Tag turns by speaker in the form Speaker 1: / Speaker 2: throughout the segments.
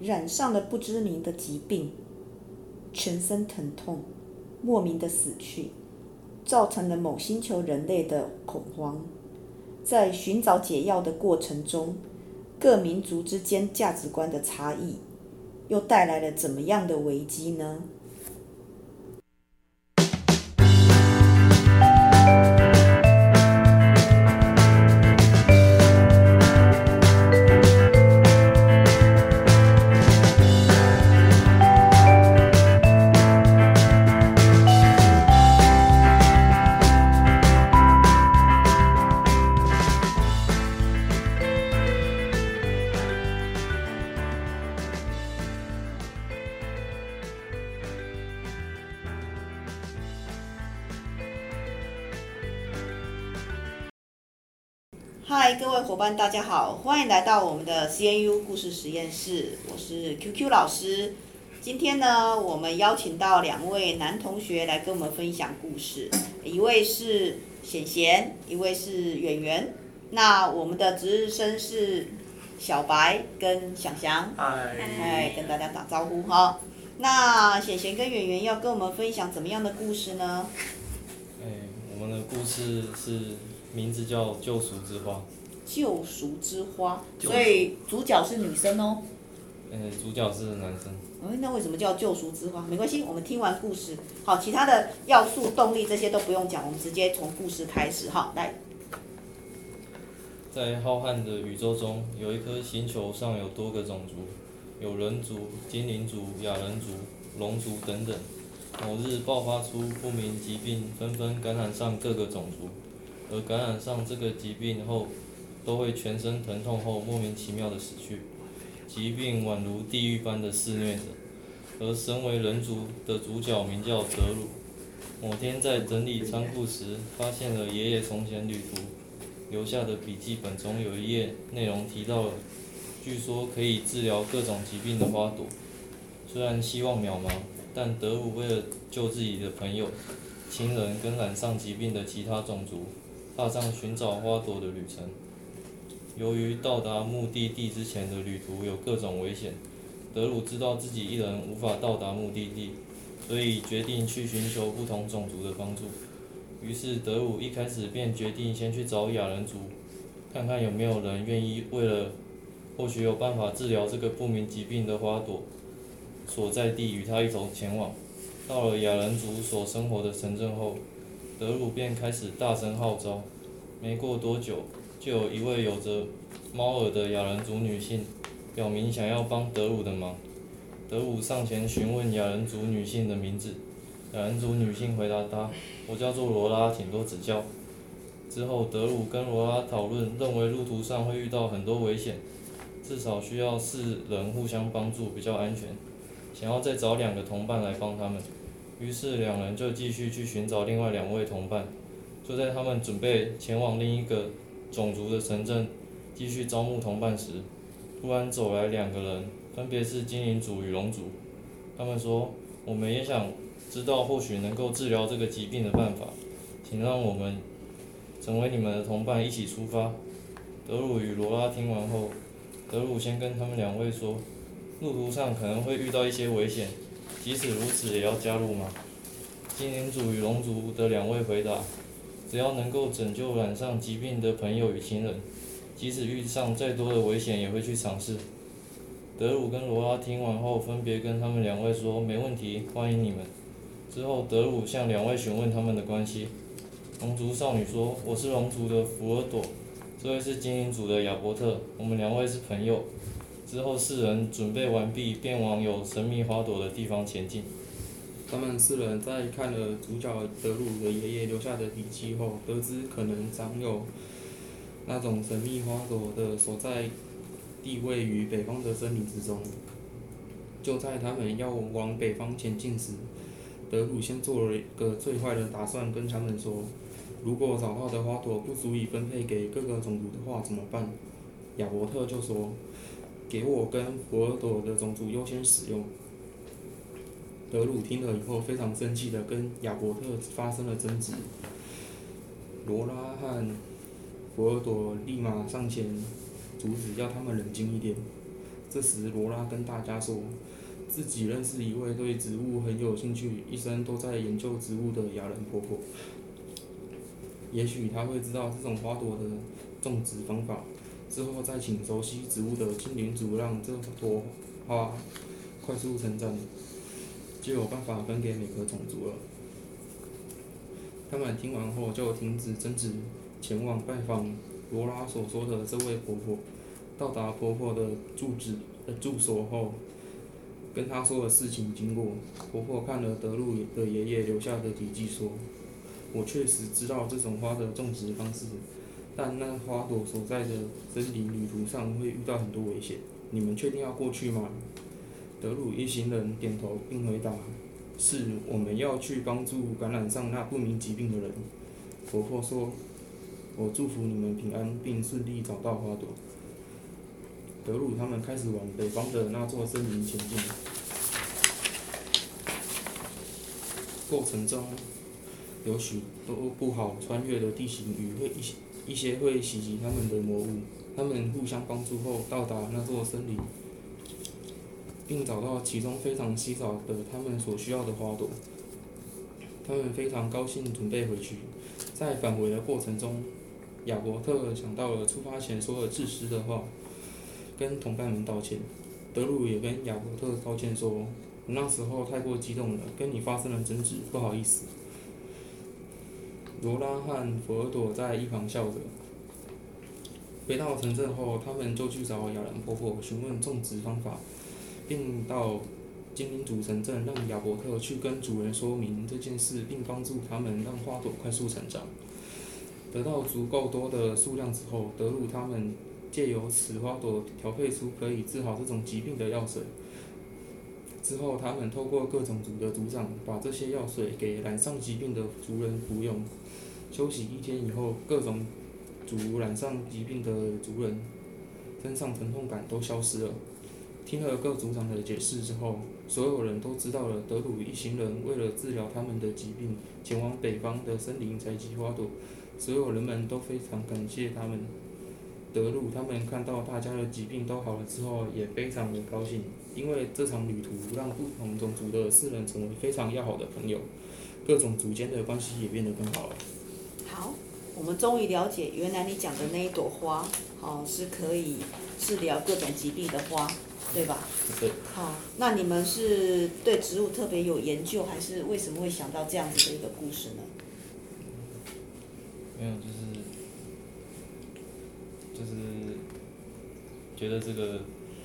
Speaker 1: 染上了不知名的疾病，全身疼痛，莫名的死去，造成了某星球人类的恐慌。在寻找解药的过程中，各民族之间价值观的差异，又带来了怎么样的危机呢？嗨，各位伙伴，大家好，欢迎来到我们的 CNU 故事实验室，我是 QQ 老师。今天呢，我们邀请到两位男同学来跟我们分享故事，一位是贤贤，一位是圆圆。那我们的值日生是小白跟祥祥，
Speaker 2: 嗨，
Speaker 1: 嗨，跟大家打招呼哈。那贤贤跟圆圆要跟我们分享怎么样的故事呢？
Speaker 2: 哎，我们的故事是。名字叫救赎之花。
Speaker 1: 救赎之花，所以主角是女生哦。
Speaker 2: 呃，主角是男生。
Speaker 1: 哎，那为什么叫救赎之花？没关系，我们听完故事，好，其他的要素、动力这些都不用讲，我们直接从故事开始哈。来，
Speaker 2: 在浩瀚的宇宙中，有一颗星球上有多个种族，有人族、精灵族、亚人族、龙族等等。某日爆发出不明疾病，纷纷感染上各个种族。而感染上这个疾病后，都会全身疼痛后莫名其妙的死去，疾病宛如地狱般的肆虐着。而身为人族的主角名叫德鲁，某天在整理仓库时，发现了爷爷从前旅途留下的笔记本中有一页内容提到了，据说可以治疗各种疾病的花朵。虽然希望渺茫，但德鲁为了救自己的朋友、亲人跟染上疾病的其他种族。踏上寻找花朵的旅程。由于到达目的地之前的旅途有各种危险，德鲁知道自己一人无法到达目的地，所以决定去寻求不同种族的帮助。于是德鲁一开始便决定先去找雅人族，看看有没有人愿意为了或许有办法治疗这个不明疾病的花朵所在地与他一同前往。到了雅人族所生活的城镇后，德鲁便开始大声号召，没过多久，就有一位有着猫耳的雅人族女性，表明想要帮德鲁的忙。德鲁上前询问雅人族女性的名字，雅人族女性回答他：“我叫做罗拉，请多指教。”之后，德鲁跟罗拉讨论，认为路途上会遇到很多危险，至少需要四人互相帮助比较安全，想要再找两个同伴来帮他们。于是两人就继续去寻找另外两位同伴。就在他们准备前往另一个种族的城镇，继续招募同伴时，突然走来两个人，分别是精灵族与龙族。他们说：“我们也想知道或许能够治疗这个疾病的办法，请让我们成为你们的同伴，一起出发。”德鲁与罗拉听完后，德鲁先跟他们两位说：“路途上可能会遇到一些危险。”即使如此，也要加入吗？精灵族与龙族的两位回答：“只要能够拯救染上疾病的朋友与亲人，即使遇上再多的危险，也会去尝试。”德鲁跟罗拉听完后，分别跟他们两位说：“没问题，欢迎你们。”之后，德鲁向两位询问他们的关系。龙族少女说：“我是龙族的福尔朵，这位是精灵族的亚伯特，我们两位是朋友。”之后，四人准备完毕，便往有神秘花朵的地方前进。
Speaker 3: 他们四人在看了主角德鲁的爷爷留下的笔记后，得知可能长有那种神秘花朵的所在地位于北方的森林之中。就在他们要往北方前进时，德鲁先做了一个最坏的打算，跟他们说：“如果找到的花朵不足以分配给各个种族的话，怎么办？”亚伯特就说。给我跟博尔朵的种族优先使用。德鲁听了以后非常生气的跟亚伯特发生了争执。罗拉和博尔朵立马上前阻止，要他们冷静一点。这时罗拉跟大家说，自己认识一位对植物很有兴趣、一生都在研究植物的亚人婆婆。也许她会知道这种花朵的种植方法，之后再请熟悉植物的精灵族让这朵花快速成长，就有办法分给每个种族了。他们听完后就停止争执，前往拜访罗拉所说的这位婆婆。到达婆婆的住址的住所后，跟她说了事情经过。婆婆看了德鲁的爷爷留下的笔记，说：“我确实知道这种花的种植方式，但那花朵所在的森林旅途上会遇到很多危险。你们确定要过去吗？”德鲁一行人点头并回答：“是，我们要去帮助感染上那不明疾病的人。”婆婆说：“我祝福你们平安并顺利找到花朵。”德鲁他们开始往北方的那座森林前进。过程中有许多不好穿越的地形与会一些一些会袭击他们的魔物。他们互相帮助后到达那座森林，并找到其中非常稀少的他们所需要的花朵。他们非常高兴，准备回去。在返回的过程中，亚伯特想到了出发前说的自私的话。跟同伴们道歉，德鲁也跟亚伯特道歉说：“那时候太过激动了，跟你发生了争执，不好意思。”罗拉和佛尔朵在一旁笑着。回到城镇后，他们就去找亚兰婆婆询问种植方法，并到精灵主城镇让亚伯特去跟主人说明这件事，并帮助他们让花朵快速成长。得到足够多的数量之后，德鲁他们。借由此花朵调配出可以治好这种疾病的药水。之后，他们透过各种族的族长，把这些药水给染上疾病的族人服用。休息一天以后，各种族染上疾病的族人身上疼痛感都消失了。听了各族长的解释之后，所有人都知道了德鲁一行人为了治疗他们的疾病，前往北方的森林采集花朵。所有人们都非常感谢他们。德鲁他们看到大家的疾病都好了之后，也非常的高兴，因为这场旅途让不同种族的四人成为非常要好的朋友，各种族间的关系也变得更好了。
Speaker 1: 好，我们终于了解，原来你讲的那一朵花，哦，是可以治疗各种疾病的花，对吧？
Speaker 3: 对。
Speaker 1: 好，那你们是对植物特别有研究，还是为什么会想到这样子的一个故事呢？
Speaker 2: 没有，就是。就是觉得这个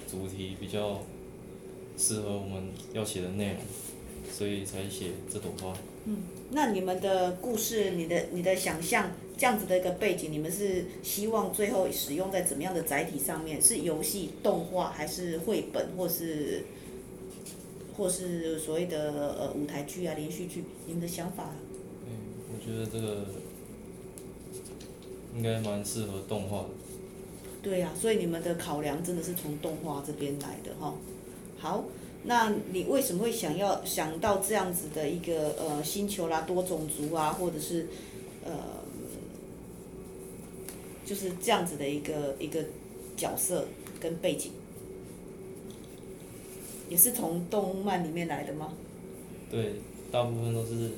Speaker 2: 主题比较适合我们要写的内容，所以才写这朵花。
Speaker 1: 嗯，那你们的故事，你的你的想象这样子的一个背景，你们是希望最后使用在怎么样的载体上面？是游戏、动画，还是绘本，或是或是所谓的呃舞台剧啊、连续剧？你们的想法？
Speaker 2: 嗯，我觉得这个应该蛮适合动画的。
Speaker 1: 对呀、啊，所以你们的考量真的是从动画这边来的哈。好，那你为什么会想要想到这样子的一个呃星球啦，多种族啊，或者是呃，就是这样子的一个一个角色跟背景，也是从动漫里面来的吗？
Speaker 2: 对，大部分都是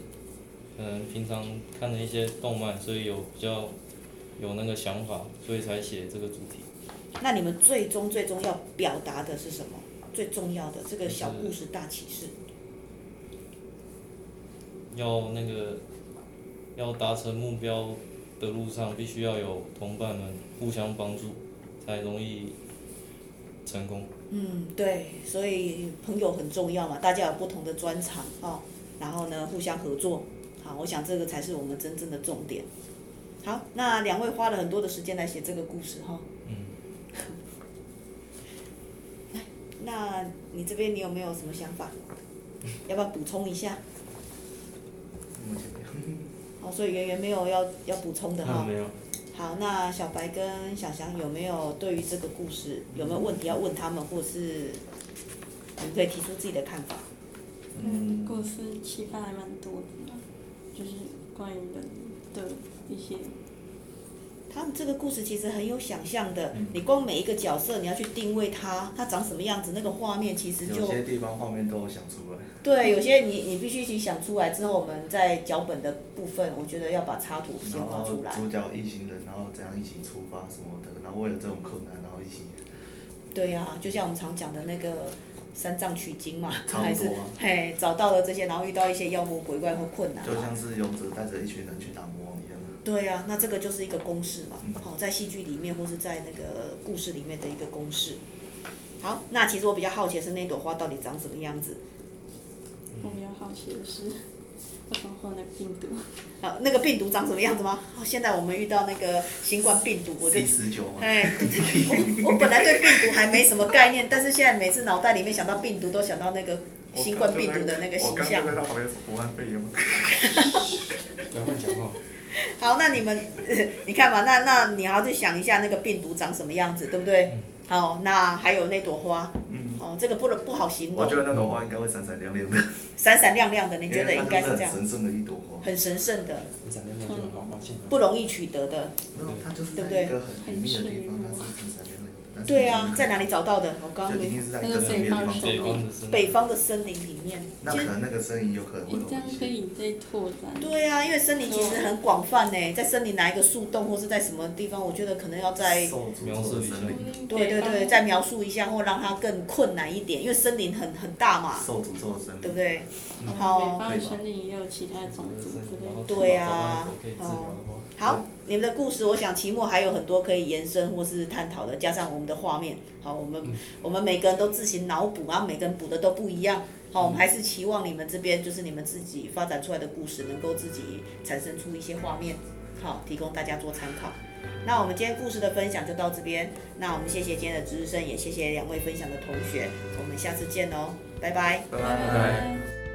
Speaker 2: 嗯平常看的一些动漫，所以有比较。有那个想法，所以才写这个主题。
Speaker 1: 那你们最终最终要表达的是什么？最重要的这个小故事大启示。
Speaker 2: 要那个，要达成目标的路上，必须要有同伴们互相帮助，才容易成功。
Speaker 1: 嗯，对，所以朋友很重要嘛，大家有不同的专长哦，然后呢，互相合作。好，我想这个才是我们真正的重点。好，那两位花了很多的时间来写这个故事哈。嗯。来，那你这边你有没有什么想法？要不要补充一下？好，所以圆圆没有要要补充的哈。
Speaker 3: 没有。
Speaker 1: 好，那小白跟小翔有没有对于这个故事有没有问题要问他们，或是你们可以提出自己的看法？
Speaker 4: 嗯，故事启发还蛮多的，就是关于人的。一些
Speaker 1: 他们这个故事其实很有想象的。
Speaker 5: 嗯
Speaker 1: 你光每一个角色，你要去定位他，他长什么样子，那个画面其实就
Speaker 5: 有些地方画面都有想出来。
Speaker 1: 对，有些你你必须去想出来之后，我们在脚本的部分，我觉得要把插图先画出来。
Speaker 5: 主角一行人，然后怎样一起出发什么的，然后为了这种困难，然后一起。
Speaker 1: 对呀、就像我们常讲的那个三藏取经嘛，还是嘿找到了这些，然后遇到一些妖魔鬼怪或困难。
Speaker 5: 就像是勇者带着一群人去打魔王一样。
Speaker 1: 对呀、那这个就是一个公式嘛
Speaker 5: 嗯，
Speaker 1: 好、在戏剧里面或是在那个故事里面的一个公式。好，那其实我比较好奇的是那朵花到底长什么样子？
Speaker 4: 我比较好奇的是，为什么会有那个病毒？
Speaker 1: 啊，那个病毒长什么样子吗？哦，现在我们遇到那个新冠病毒，我就
Speaker 5: C 十九嘛。
Speaker 1: 哎，我我本来对病毒还没什么概念，但是现在每次脑袋里面想到病毒，都想到那个新冠病毒的那个形象。
Speaker 5: 在旁边武汉肺炎。
Speaker 3: 不要乱讲话。
Speaker 1: 好，那你们，呃 你看嘛，那那你还要去想一下那个病毒长什么样子，对不对？好，那还有那朵花，
Speaker 5: 嗯，
Speaker 1: 哦，这个不能不好形容
Speaker 5: 我觉，得那朵花应该会闪闪亮亮的。
Speaker 1: 闪闪亮亮的，你觉得应该是
Speaker 5: 因为
Speaker 1: 这样？
Speaker 5: 它是很神圣的一朵花。
Speaker 1: 很神圣的，
Speaker 3: 闪亮亮就好发现。
Speaker 1: 不容易取得的。
Speaker 5: 没有，它就是
Speaker 1: 对不对
Speaker 5: 在一个很神秘的地方，
Speaker 1: 对啊，在哪里找到的？我刚刚没
Speaker 5: 就一定是在一个
Speaker 2: 北。方的森林。
Speaker 1: 北方的森林里面，
Speaker 5: 那可能那个森林有可能会
Speaker 4: 你这样
Speaker 5: 有一些。
Speaker 4: 可以再拓展。
Speaker 1: 对啊，因为森林其实很广泛呢，在森林哪一个树洞或是在什么地方，我觉得可能要在对对对再描述一下，或让它更困难一点，因为森林很很大嘛，
Speaker 5: 受诅咒的森林。
Speaker 1: 对不对？
Speaker 4: 好北
Speaker 1: 好
Speaker 4: 方的森林也有其他种族之类的。
Speaker 1: 对啊好，你们的故事，我想期末还有很多可以延伸或是探讨的，加上我们的画面，好，我们、我们每个人都自行脑补，然后每个人补的都不一样，好，我们还是期望你们这边就是你们自己发展出来的故事，能够自己产生出一些画面，好，提供大家做参考。那我们今天故事的分享就到这边，那我们谢谢今天的值日生，也谢谢两位分享的同学，我们下次见喽，拜拜。
Speaker 5: 拜
Speaker 4: 拜
Speaker 5: 拜。
Speaker 4: 拜。